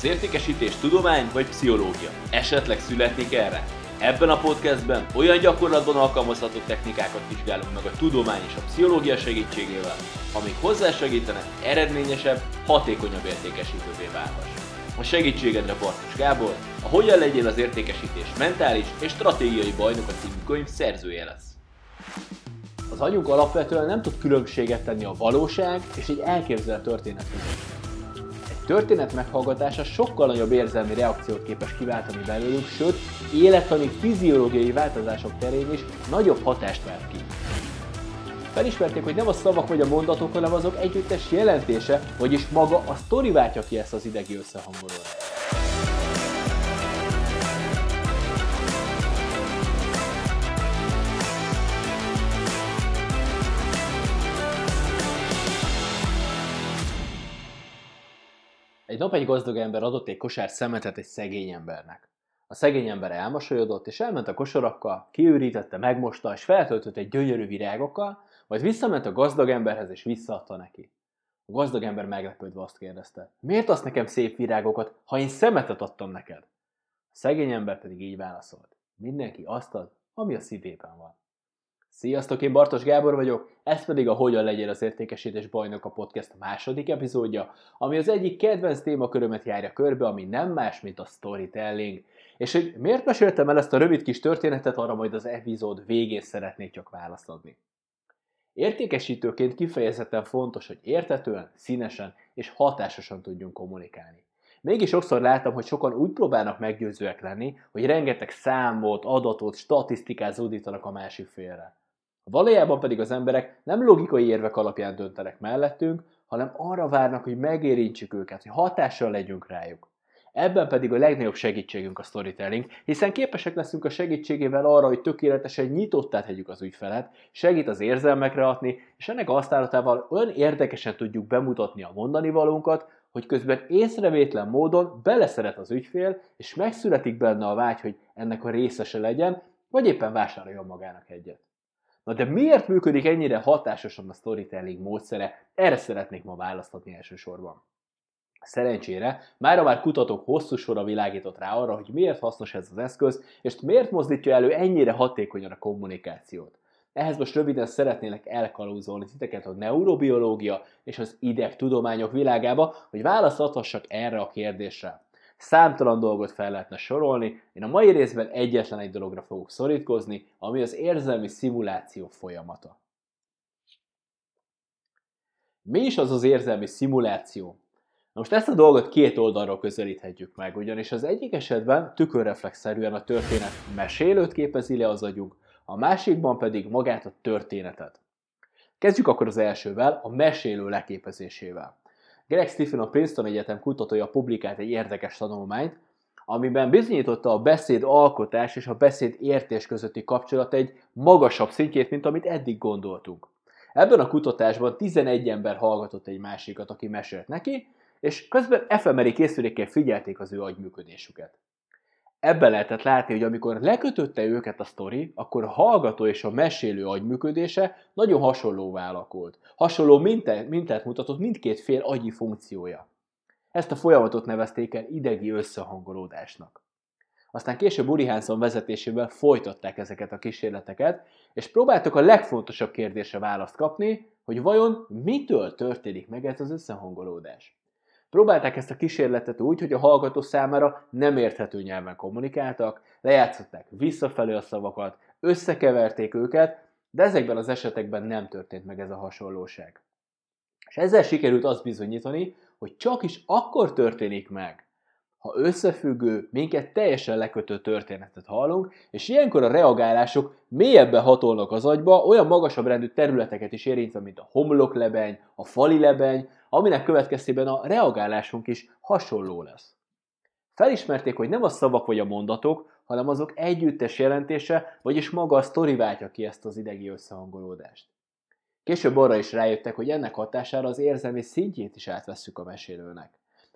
Az értékesítés tudomány vagy pszichológia? Esetleg születnék erre? Ebben a podcastben olyan gyakorlatban alkalmazható technikákat vizsgálunk meg a tudomány és a pszichológia segítségével, amik hozzásegítenek eredményesebb, hatékonyabb értékesítővé válhass. A segítségedre Bartos Gábor, a Hogyan legyél az értékesítés mentális és stratégiai bajnoka című könyv szerzője lesz. Az agyunk alapvetően nem tud különbséget tenni a valóság és egy elképzelt történet között. Történet meghallgatása sokkal nagyobb érzelmi reakciót képes kiváltani belőlünk, sőt, élettani fiziológiai változások terén is nagyobb hatást vált ki. Felismerték, hogy nem a szavak vagy a mondatok, hanem azok együttes jelentése, vagyis maga a sztori váltja ki ezt az idegi összehangolást. Egy nap egy gazdag ember adott egy kosár szemetet egy szegény embernek. A szegény ember elmosolyodott, és elment a kosarakkal, kiürítette, megmosta, és feltöltött egy gyönyörű virágokkal, majd visszament a gazdag emberhez, és visszaadta neki. A gazdag ember meglepődve azt kérdezte, miért azt nekem szép virágokat, ha én szemetet adtam neked? A szegény ember pedig így válaszolt, mindenki azt ad, ami a szívében van. Sziasztok, én Bartos Gábor vagyok, ez pedig a Hogyan legyél az értékesítés bajnok a podcast második epizódja, ami az egyik kedvenc témakörömet járja körbe, ami nem más, mint a storytelling. És hogy miért meséltem el ezt a rövid kis történetet, arra majd az epizód végén szeretnék csak választ adni. Értékesítőként kifejezetten fontos, hogy értetően, színesen és hatásosan tudjunk kommunikálni. Mégis sokszor láttam, hogy sokan úgy próbálnak meggyőzőek lenni, hogy rengeteg számot, adatot, statisztikát zúdítanak a másik félre. Valójában pedig az emberek nem logikai érvek alapján döntenek mellettünk, hanem arra várnak, hogy megérintsük őket, hogy hatással legyünk rájuk. Ebben pedig a legnagyobb segítségünk a storytelling, hiszen képesek leszünk a segítségével arra, hogy tökéletesen nyitottá tegyük az ügyfelet, segít az érzelmekre hatni, és ennek a használatával olyan érdekesen tudjuk bemutatni a mondani valónkat, hogy közben észrevétlen módon beleszeret az ügyfél, és megszületik benne a vágy, hogy ennek a részese legyen, vagy éppen vásároljon magának egyet. Na de miért működik ennyire hatásosan a storytelling módszere? Erre szeretnék ma választani elsősorban. Szerencsére, mára már kutatók hosszú sora világított rá arra, hogy miért hasznos ez az eszköz, és miért mozdítja elő ennyire hatékonyan a kommunikációt. Ehhez most röviden szeretnélek elkalózolni titeket a neurobiológia és az ideg tudományok világába, hogy válaszolhassak erre a kérdésre. Számtalan dolgot fel lehetne sorolni, én a mai részben egyetlen egy dologra fogok szorítkozni, ami az érzelmi szimuláció folyamata. Mi is az az érzelmi szimuláció? Na most ezt a dolgot két oldalról közelíthetjük meg, ugyanis az egyik esetben tükörreflexzerűen a történet mesélőt képezi le az agyunk, a másikban pedig magát a történetet. Kezdjük akkor az elsővel, a mesélő leképezésével. Greg Stephen, a Princeton Egyetem kutatója publikált egy érdekes tanulmányt, amiben bizonyította a beszéd alkotás és a beszéd értés közötti kapcsolat egy magasabb szintjét, mint amit eddig gondoltunk. Ebben a kutatásban 11 ember hallgatott egy másikat, aki mesélt neki, és közben efemeri készülékkel figyelték az ő agyműködésüket. Ebben lehetett látni, hogy amikor lekötötte őket a sztori, akkor a hallgató és a mesélő agyműködése nagyon hasonlóvá alakult. Hasonló mintát, mintát mutatott mindkét fél agyi funkciója. Ezt a folyamatot nevezték el idegi összehangolódásnak. Aztán később Uri Hanson vezetésével folytatták ezeket a kísérleteket, és próbáltak a legfontosabb kérdésre választ kapni, hogy vajon mitől történik meg ez az összehangolódás. Próbálták ezt a kísérletet úgy, hogy a hallgató számára nem érthető nyelven kommunikáltak, lejátszották visszafelé a szavakat, összekeverték őket, de ezekben az esetekben nem történt meg ez a hasonlóság. És ezzel sikerült azt bizonyítani, hogy csak is akkor történik meg, ha összefüggő, minket teljesen lekötő történetet hallunk, és ilyenkor a reagálások mélyebben hatolnak az agyba, olyan magasabb rendű területeket is érintve, mint a homloklebeny, a fali lebeny, aminek következtében a reagálásunk is hasonló lesz. Felismerték, hogy nem a szavak vagy a mondatok, hanem azok együttes jelentése, vagyis maga a sztori váltja ki ezt az idegi összehangolódást. Később arra is rájöttek, hogy ennek hatására az érzelmi szintjét is átvesszük a mesélőnek.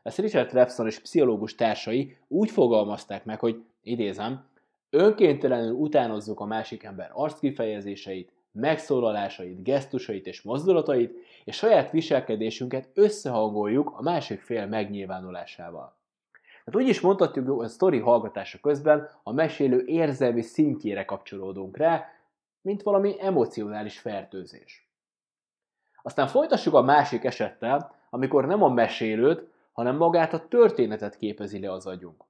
Ezt Richard Trepson és pszichológus társai úgy fogalmazták meg, hogy idézem, önkéntelenül utánozzuk a másik ember arckifejezéseit, megszólalásait, gesztusait és mozdulatait, és saját viselkedésünket összehangoljuk a másik fél megnyilvánulásával. Hát úgy is mondhatjuk, hogy a sztori hallgatása közben a mesélő érzelmi szintjére kapcsolódunk rá, mint valami emocionális fertőzés. Aztán folytassuk a másik esettel, amikor nem a mesélőt, hanem magát a történetet képezi le az agyunk.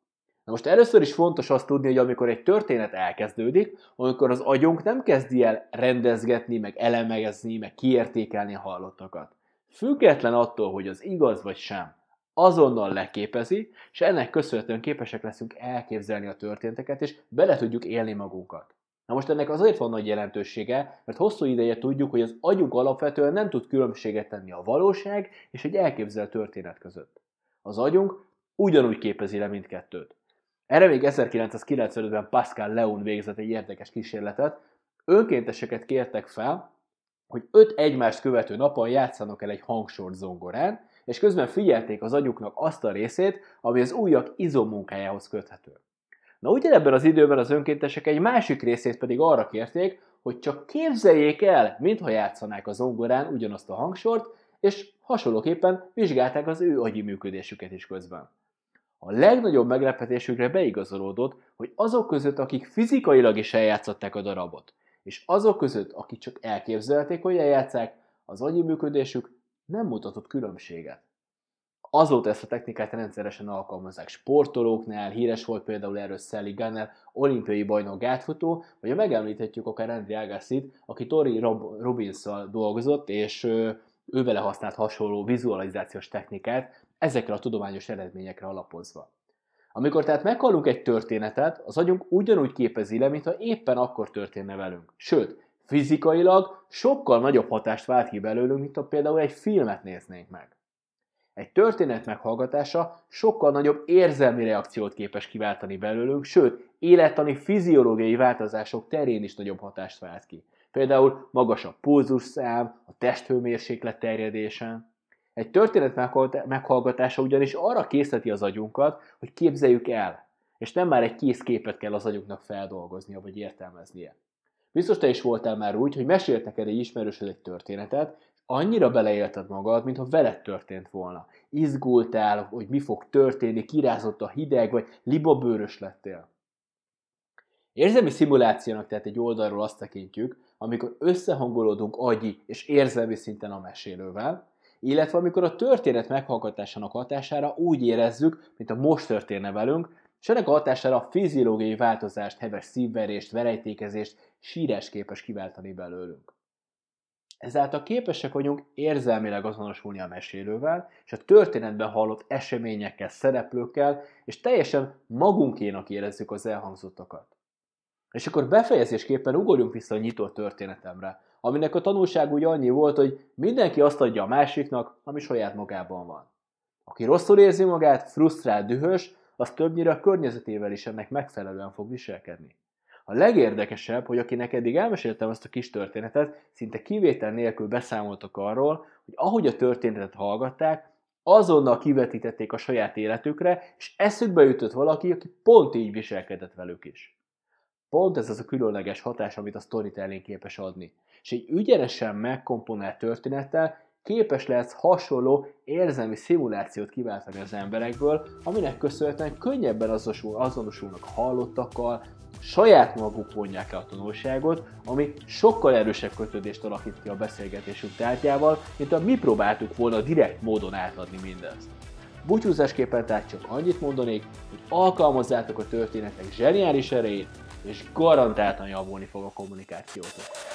Na most először is fontos azt tudni, hogy amikor egy történet elkezdődik, amikor az agyunk nem kezdi el rendezgetni, meg elemegezni, meg kiértékelni a hallottakat. Független attól, hogy az igaz vagy sem, azonnal leképezi, és ennek köszönhetően képesek leszünk elképzelni a történteket, és bele tudjuk élni magunkat. Na most ennek azért van nagy jelentősége, mert hosszú ideje tudjuk, hogy az agyunk alapvetően nem tud különbséget tenni a valóság és egy elképzelt történet között. Az agyunk ugyanúgy képezi le mindkettőt. Erre még 1995-ben Pascal Leon végzett egy érdekes kísérletet. Önkénteseket kértek fel, hogy öt egymást követő napon játszanak el egy hangsort zongorán, és közben figyelték az agyuknak azt a részét, ami az újak izommunkájához köthető. Na ugyanebben az időben az önkéntesek egy másik részét pedig arra kérték, hogy csak képzeljék el, mintha játszanák a zongorán ugyanazt a hangsort, és hasonlóképpen vizsgálták az ő agyi működésüket is közben. A legnagyobb meglepetésükre beigazolódott, hogy azok között, akik fizikailag is eljátszották a darabot, és azok között, akik csak elképzelték, hogy eljátszák, az agyi működésük nem mutatott különbséget. Azóta ezt a technikát rendszeresen alkalmazzák sportolóknál, híres volt például erről Sally Gunner, olimpiai bajnok gátfutó, vagy a megemlíthetjük akár Andri Agassi-t, aki Tori Rob- robbins dolgozott, és ő vele használt hasonló vizualizációs technikát, ezekre a tudományos eredményekre alapozva. Amikor tehát meghallunk egy történetet, az agyunk ugyanúgy képezi le, mintha éppen akkor történne velünk. Sőt, fizikailag sokkal nagyobb hatást vált ki belőlünk, mint ha például egy filmet néznénk meg. Egy történet meghallgatása sokkal nagyobb érzelmi reakciót képes kiváltani belőlünk, sőt, élettani fiziológiai változások terén is nagyobb hatást vált ki. Például magasabb pulzusszám, a testhőmérséklet terjedése. Egy történet meghallgatása ugyanis arra készíti az agyunkat, hogy képzeljük el, és nem már egy kész képet kell az agyunknak feldolgoznia vagy értelmeznie. Biztos te is voltál már úgy, hogy meséltek el egy ismerősöd egy történetet, és annyira beleélted magad, mintha veled történt volna. Izgultál, hogy mi fog történni, kirázott a hideg, vagy libabőrös lettél. Érzelmi szimulációnak tehát egy oldalról azt tekintjük, amikor összehangolódunk agyi és érzelmi szinten a mesélővel, illetve amikor a történet meghallgatásának hatására úgy érezzük, mint a most történne velünk, és ennek a hatására a fiziológiai változást, heves szívverést, verejtékezést, sírás képes kiváltani belőlünk. Ezáltal képesek vagyunk érzelmileg azonosulni a mesélővel, és a történetben hallott eseményekkel, szereplőkkel, és teljesen magunkénak érezzük az elhangzottakat. És akkor befejezésképpen ugorjunk vissza a nyitott történetemre, aminek a tanulság úgy annyi volt, hogy mindenki azt adja a másiknak, ami saját magában van. Aki rosszul érzi magát, frusztrált, dühös, az többnyire a környezetével is ennek megfelelően fog viselkedni. A legérdekesebb, hogy akinek eddig elmeséltem ezt a kis történetet, szinte kivétel nélkül beszámoltak arról, hogy ahogy a történetet hallgatták, azonnal kivetítették a saját életükre, és eszükbe jutott valaki, aki pont így viselkedett velük is. Pont ez az a különleges hatás, amit a storytelling képes adni. És egy ügyesen megkomponált történettel képes lesz hasonló érzelmi szimulációt kiváltani az emberekből, aminek köszönhetően könnyebben azonosul, azonosulnak a hallottakkal, saját maguk vonják el a tanulságot, ami sokkal erősebb kötődést alakít ki a beszélgetésünk tárgyával, mint a mi próbáltuk volna direkt módon átadni mindezt. Búcsúzásképpen tehát csak annyit mondanék, hogy alkalmazzátok a történetek zseniális erejét, és garantáltan javulni fog a kommunikációtok.